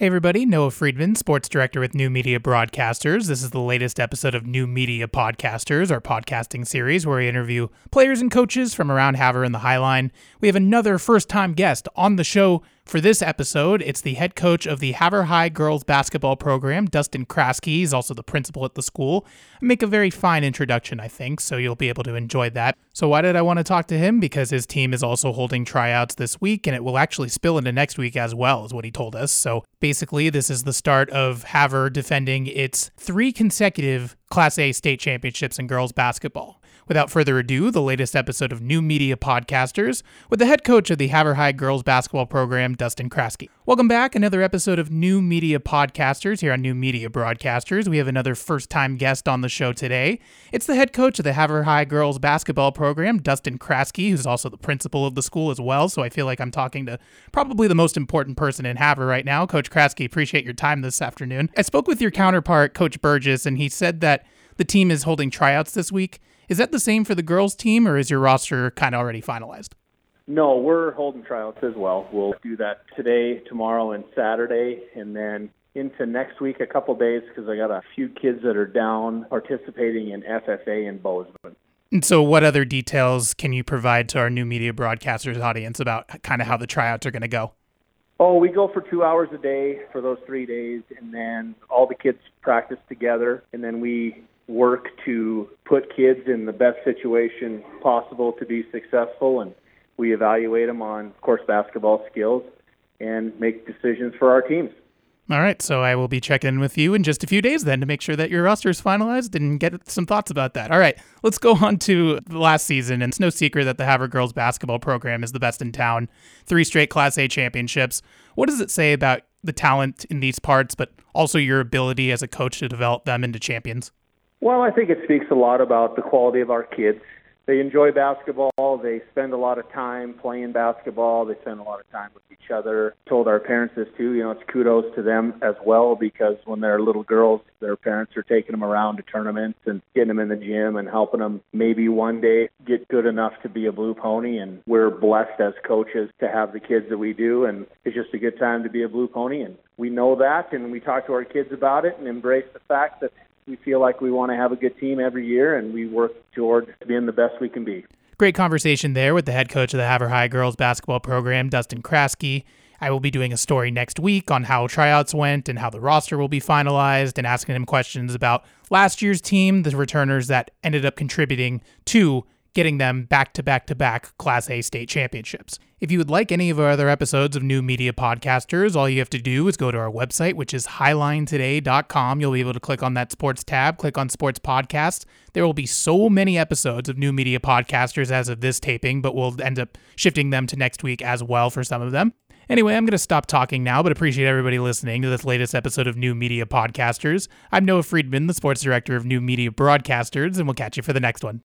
Hey everybody, Noah Friedman, sports director with New Media Broadcasters. This is the latest episode of New Media Podcasters, our podcasting series where we interview players and coaches from around Havre and the Highline. We have another first time guest on the show for this episode. It's the head coach of the Havre High girls basketball program, Dustin Kraske. He's also the principal at the school. I make a very fine introduction, I think, so you'll be able to enjoy that. So, why did I want to talk to him? Because his team is also holding tryouts this week, and it will actually spill into next week as well, is what he told us. So, basically, this is the start of Havre defending its three consecutive Class A state championships in girls basketball. Without further ado, the latest episode of New Media Podcasters with the head coach of the Havre High girls basketball program, Dustin Kraske. Welcome back, another episode of New Media Podcasters here on New Media Broadcasters. We have another first time guest on the show today. It's the head coach of the Havre High girls basketball program, Dustin Kraske, who's also the principal of the school as well. So I feel like I'm talking to probably the most important person in Havre right now. Coach Kraske, appreciate your time this afternoon. I spoke with your counterpart, Coach Burgess, and he said that the team is holding tryouts this week. Is that the same for the girls team, or is your roster kind of already finalized? No, we're holding tryouts as well. We'll do that today, tomorrow, and Saturday, and then into next week a couple days because I got a few kids that are down participating in FFA in Bozeman. And so, what other details can you provide to our new media broadcasters audience about kind of how the tryouts are going to go? Oh, we go for two hours a day for those three days, and then all the kids practice together, and then we work to put kids in the best situation possible to be successful and we evaluate them on of course basketball skills and make decisions for our teams. All right, so I will be checking in with you in just a few days then to make sure that your roster is finalized and get some thoughts about that. All right, let's go on to the last season. And it's no secret that the Havre girls basketball program is the best in town. Three straight Class A championships. What does it say about the talent in these parts, but also your ability as a coach to develop them into champions? Well, I think it speaks a lot about the quality of our kids. They enjoy basketball. They spend a lot of time playing basketball. They spend a lot of time with each other. Told our parents this too. You know, it's kudos to them as well because when they're little girls, their parents are taking them around to tournaments and getting them in the gym and helping them maybe one day get good enough to be a blue pony. And we're blessed as coaches to have the kids that we do. And it's just a good time to be a blue pony. And we know that and we talk to our kids about it and embrace the fact that we feel like we want to have a good team every year, and we work toward being the best we can be. Great conversation there with the head coach of the Havre High girls basketball program, Dustin Kraske. I will be doing a story next week on how tryouts went and how the roster will be finalized and asking him questions about last year's team, the returners that ended up contributing to getting them back to back to back Class A state championships. If you would like any of our other episodes of New Media Podcasters, all you have to do is go to our website, which is highlinetoday.com. You'll be able to click on that sports tab, click on sports podcasts. There will be so many episodes of New Media Podcasters as of this taping, but we'll end up shifting them to next week as well for some of them. Anyway, I'm going to stop talking now, but appreciate everybody listening to this latest episode of New Media Podcasters. I'm Noah Friedman, the sports director of New Media Broadcasters, and we'll catch you for the next one.